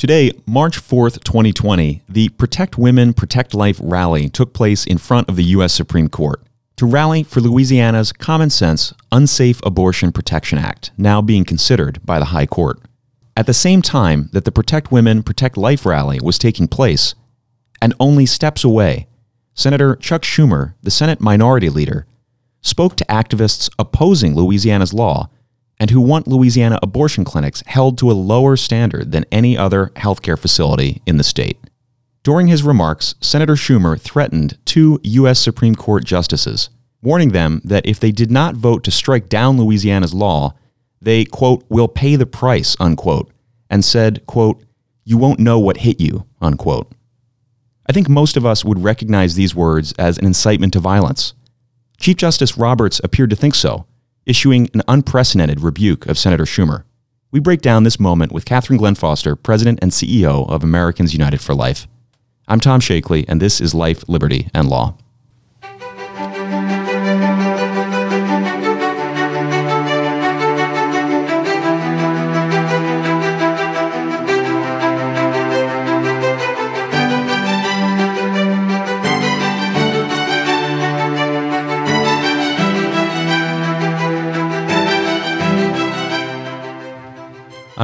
Today, March 4th, 2020, the Protect Women, Protect Life rally took place in front of the U.S. Supreme Court to rally for Louisiana's common sense Unsafe Abortion Protection Act, now being considered by the High Court. At the same time that the Protect Women, Protect Life rally was taking place, and only steps away, Senator Chuck Schumer, the Senate Minority Leader, spoke to activists opposing Louisiana's law and who want Louisiana abortion clinics held to a lower standard than any other healthcare facility in the state. During his remarks, Senator Schumer threatened two U.S. Supreme Court justices, warning them that if they did not vote to strike down Louisiana's law, they, quote, will pay the price, unquote, and said, quote, you won't know what hit you, unquote. I think most of us would recognize these words as an incitement to violence. Chief Justice Roberts appeared to think so, issuing an unprecedented rebuke of Senator Schumer. We break down this moment with Catherine Glenn Foster, President and CEO of Americans United for Life. I'm Tom Shakely, and this is Life, Liberty, and Law.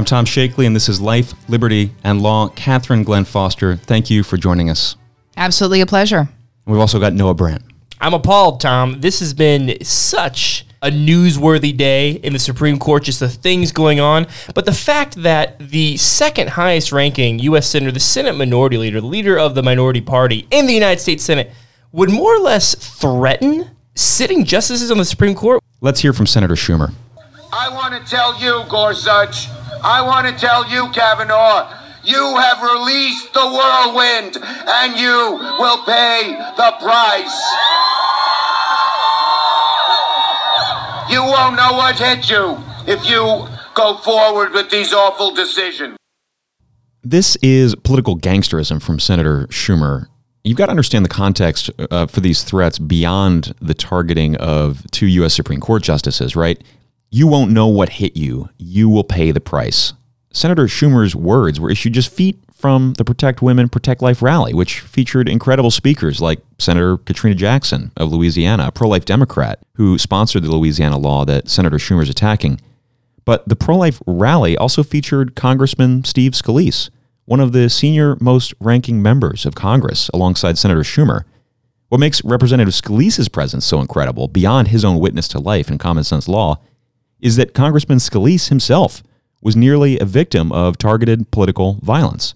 Tom Shakely, and this is Life, Liberty, and Law. Catherine Glenn Foster, thank you for joining us. Absolutely a pleasure. We've also got Noah Brandt. I'm appalled, Tom. This has been such a newsworthy day in the Supreme Court, just the things going on. But the fact that the second highest ranking U.S. Senator, the Senate Minority Leader, the leader of the minority party in the United States Senate, would more or less threaten sitting justices on the Supreme Court. Let's hear from Senator Schumer. I want to tell you, Gorsuch, I want to tell you, Kavanaugh, you have released the whirlwind and you will pay the price. You won't know what hit you if you go forward with these awful decisions. This is political gangsterism from Senator Schumer. You've got to understand the context uh, for these threats beyond the targeting of two U.S. Supreme Court justices, right? You won't know what hit you. You will pay the price. Senator Schumer's words were issued just feet from the Protect Women, Protect Life rally, which featured incredible speakers like Senator Katrina Jackson of Louisiana, a pro life Democrat who sponsored the Louisiana law that Senator Schumer is attacking. But the pro life rally also featured Congressman Steve Scalise, one of the senior most ranking members of Congress, alongside Senator Schumer. What makes Representative Scalise's presence so incredible, beyond his own witness to life and common sense law, is that Congressman Scalise himself was nearly a victim of targeted political violence.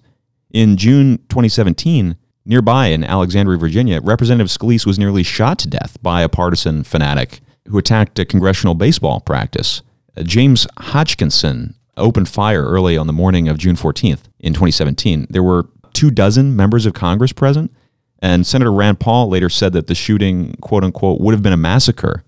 In June 2017, nearby in Alexandria, Virginia, Representative Scalise was nearly shot to death by a partisan fanatic who attacked a congressional baseball practice. Uh, James Hodgkinson opened fire early on the morning of June 14th in 2017. There were two dozen members of Congress present, and Senator Rand Paul later said that the shooting, quote unquote, would have been a massacre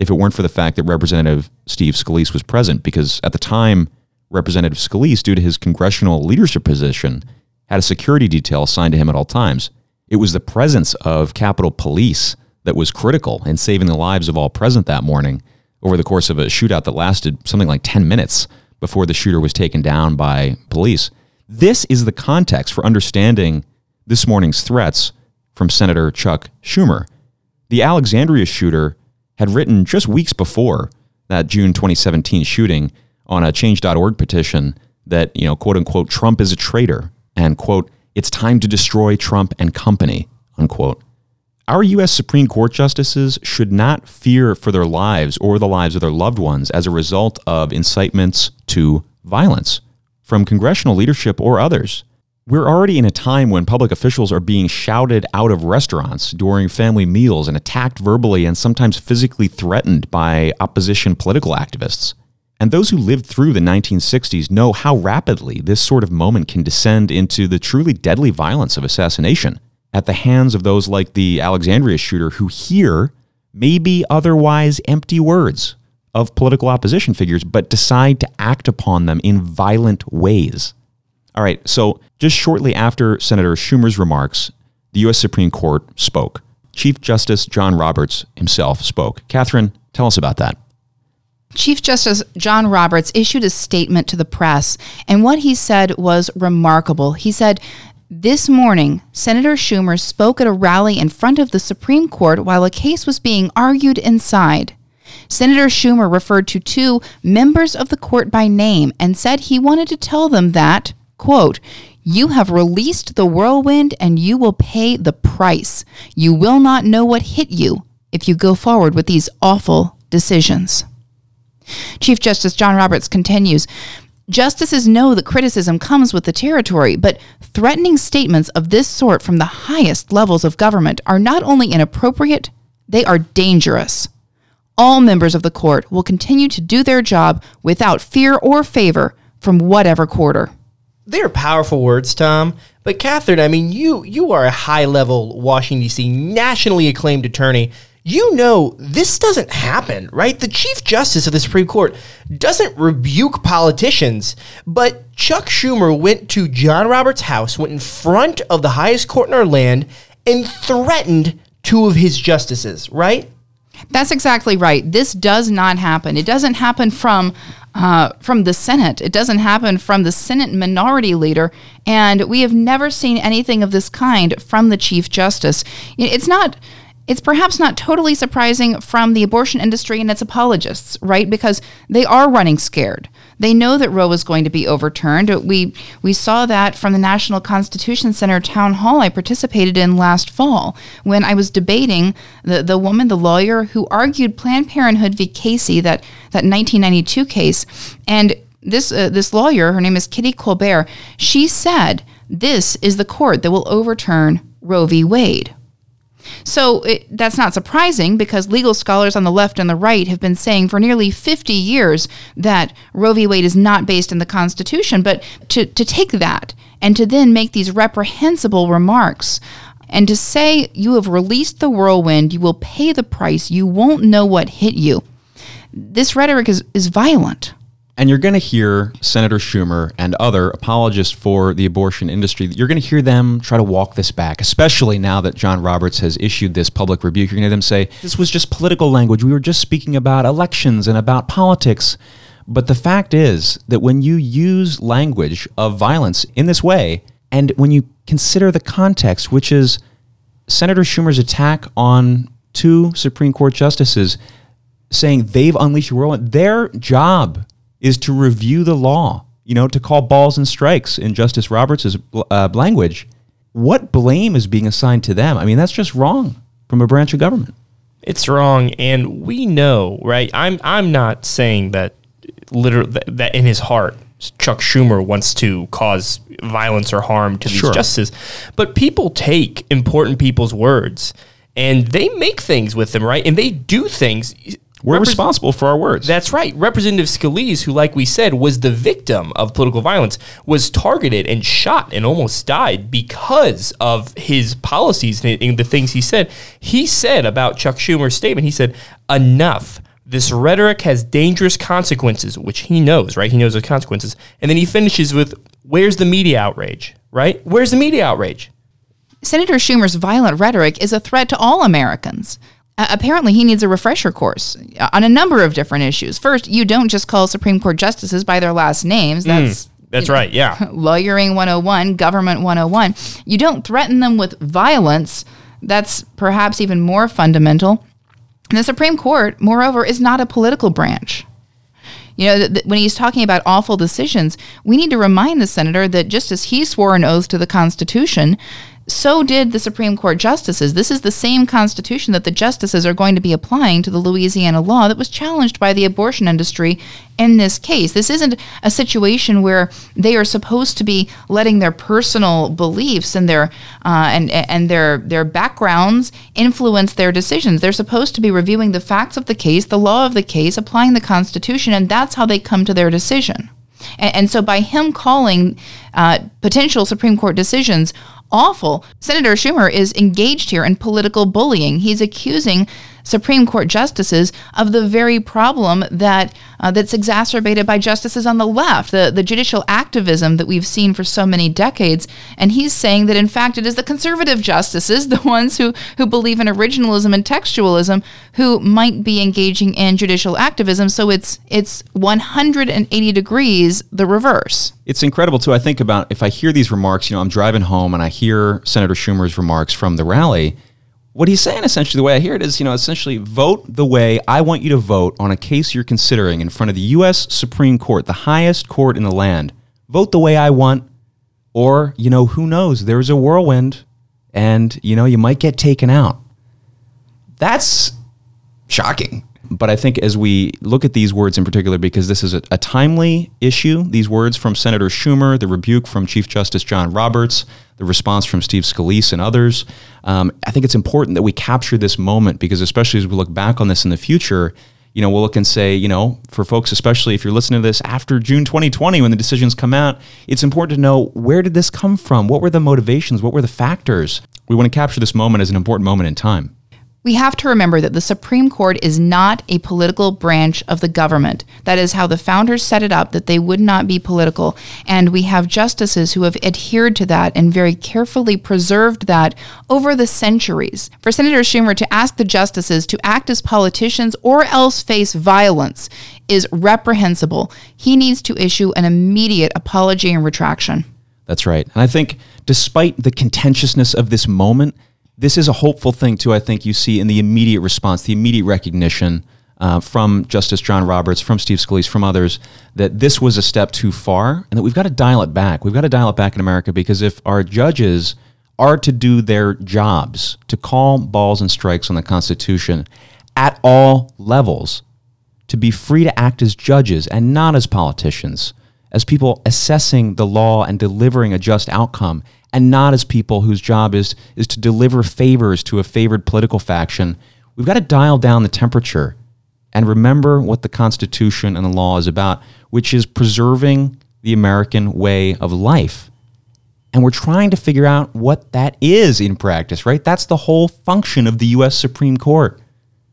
if it weren't for the fact that Representative Steve Scalise was present, because at the time, Representative Scalise, due to his congressional leadership position, had a security detail assigned to him at all times. It was the presence of Capitol Police that was critical in saving the lives of all present that morning over the course of a shootout that lasted something like 10 minutes before the shooter was taken down by police. This is the context for understanding this morning's threats from Senator Chuck Schumer. The Alexandria shooter had written just weeks before that June 2017 shooting on a change.org petition that, you know, quote unquote, Trump is a traitor and, quote, it's time to destroy Trump and company, unquote. Our U.S. Supreme Court justices should not fear for their lives or the lives of their loved ones as a result of incitements to violence from congressional leadership or others. We're already in a time when public officials are being shouted out of restaurants during family meals and attacked verbally and sometimes physically threatened by opposition political activists. And those who lived through the 1960s know how rapidly this sort of moment can descend into the truly deadly violence of assassination at the hands of those like the Alexandria shooter who hear maybe otherwise empty words of political opposition figures, but decide to act upon them in violent ways. All right, so just shortly after Senator Schumer's remarks, the U.S. Supreme Court spoke. Chief Justice John Roberts himself spoke. Catherine, tell us about that. Chief Justice John Roberts issued a statement to the press, and what he said was remarkable. He said, This morning, Senator Schumer spoke at a rally in front of the Supreme Court while a case was being argued inside. Senator Schumer referred to two members of the court by name and said he wanted to tell them that, quote, you have released the whirlwind and you will pay the price. You will not know what hit you if you go forward with these awful decisions. Chief Justice John Roberts continues Justices know that criticism comes with the territory, but threatening statements of this sort from the highest levels of government are not only inappropriate, they are dangerous. All members of the court will continue to do their job without fear or favor from whatever quarter. They're powerful words, Tom. But Catherine, I mean, you you are a high level Washington D.C. nationally acclaimed attorney you know this doesn't happen, right? The Chief Justice of the Supreme Court doesn't rebuke politicians, but Chuck Schumer went to John Roberts' house, went in front of the highest court in our land, and threatened two of his justices, right? That's exactly right. This does not happen. It doesn't happen from uh, from the Senate. It doesn't happen from the Senate minority leader, and we have never seen anything of this kind from the Chief Justice. It's not it's perhaps not totally surprising from the abortion industry and its apologists, right? Because they are running scared. They know that Roe is going to be overturned. We we saw that from the National Constitution Center town hall I participated in last fall when I was debating the, the woman, the lawyer who argued Planned Parenthood v. Casey, that, that 1992 case. And this uh, this lawyer, her name is Kitty Kolbert, she said, "This is the court that will overturn Roe v. Wade." So it, that's not surprising because legal scholars on the left and the right have been saying for nearly 50 years that Roe v. Wade is not based in the Constitution. But to, to take that and to then make these reprehensible remarks and to say you have released the whirlwind, you will pay the price, you won't know what hit you. This rhetoric is, is violent. And you're going to hear Senator Schumer and other apologists for the abortion industry, you're going to hear them try to walk this back, especially now that John Roberts has issued this public rebuke. You're going to hear them say, this was just political language. We were just speaking about elections and about politics. But the fact is that when you use language of violence in this way, and when you consider the context, which is Senator Schumer's attack on two Supreme Court justices saying they've unleashed a whirlwind, their job is to review the law, you know, to call balls and strikes in Justice Roberts' uh, language. What blame is being assigned to them? I mean, that's just wrong from a branch of government. It's wrong, and we know, right? I'm I'm not saying that literally that, that in his heart Chuck Schumer wants to cause violence or harm to these sure. justices, but people take important people's words and they make things with them, right? And they do things we're Repres- responsible for our words. That's right. Representative Scalise, who, like we said, was the victim of political violence, was targeted and shot and almost died because of his policies and the things he said. He said about Chuck Schumer's statement, he said, enough. This rhetoric has dangerous consequences, which he knows, right? He knows the consequences. And then he finishes with, where's the media outrage, right? Where's the media outrage? Senator Schumer's violent rhetoric is a threat to all Americans. Uh, apparently, he needs a refresher course uh, on a number of different issues. First, you don't just call Supreme Court justices by their last names. Mm, That's mm, that's right. Yeah. Lawyering 101, government 101. You don't threaten them with violence. That's perhaps even more fundamental. And the Supreme Court, moreover, is not a political branch. You know, th- th- when he's talking about awful decisions, we need to remind the senator that just as he swore an oath to the Constitution, so did the Supreme Court justices. This is the same Constitution that the justices are going to be applying to the Louisiana law that was challenged by the abortion industry in this case. This isn't a situation where they are supposed to be letting their personal beliefs and their uh, and and their their backgrounds influence their decisions. They're supposed to be reviewing the facts of the case, the law of the case, applying the Constitution, and that's how they come to their decision. And, and so, by him calling uh, potential Supreme Court decisions awful. Senator Schumer is engaged here in political bullying. He's accusing Supreme Court justices of the very problem that uh, that's exacerbated by justices on the left, the, the judicial activism that we've seen for so many decades. And he's saying that in fact it is the conservative justices, the ones who, who believe in originalism and textualism, who might be engaging in judicial activism. So it's it's 180 degrees the reverse. It's incredible too. I think about if I hear these remarks, you know, I'm driving home and I hear Senator Schumer's remarks from the rally. What he's saying essentially, the way I hear it is, you know, essentially vote the way I want you to vote on a case you're considering in front of the U.S. Supreme Court, the highest court in the land. Vote the way I want, or, you know, who knows? There's a whirlwind and, you know, you might get taken out. That's shocking. But I think as we look at these words in particular, because this is a, a, timely issue, these words from Senator Schumer, the rebuke from Chief Justice John Roberts, the response from Steve Scalise and others, um, I think it's important that we capture this moment because, especially as we look back on this in the future, you know, we'll look and say, you know, for folks, especially if you're listening to this after June 2020 when the decisions come out, it's important to know where did this come from? What were the motivations? What were the factors? We want to capture this moment as an important moment in time. We have to remember that the Supreme Court is not a political branch of the government. That is how the founders set it up, that they would not be political. And we have justices who have adhered to that and very carefully preserved that over the centuries. For Senator Schumer to ask the justices to act as politicians or else face violence is reprehensible. He needs to issue an immediate apology and retraction. That's right. And I think despite the contentiousness of this moment, this is a hopeful thing too. I think you see in the immediate response, the immediate recognition uh, from Justice John Roberts, from Steve Scalise, from others, that this was a step too far, and that we've got to dial it back. We've got to dial it back in America because if our judges are to do their jobs, to call balls and strikes on the Constitution at all levels, to be free to act as judges and not as politicians, as people assessing the law and delivering a just outcome and not as people whose job is is to deliver favors to a favored political faction. We've got to dial down the temperature and remember what the Constitution and the law is about, which is preserving the American way of life. And we're trying to figure out what that is in practice, right? That's the whole function of the U.S. Supreme Court.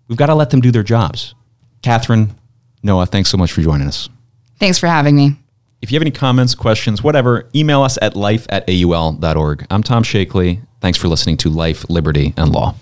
We've got to let them do their jobs. Catherine, Noah, thanks so much for joining us. Thanks for having me. If you have any comments, questions, whatever, email us at life at aul.org. I'm Tom Shakely. Thanks for listening to Life, Liberty, and Law.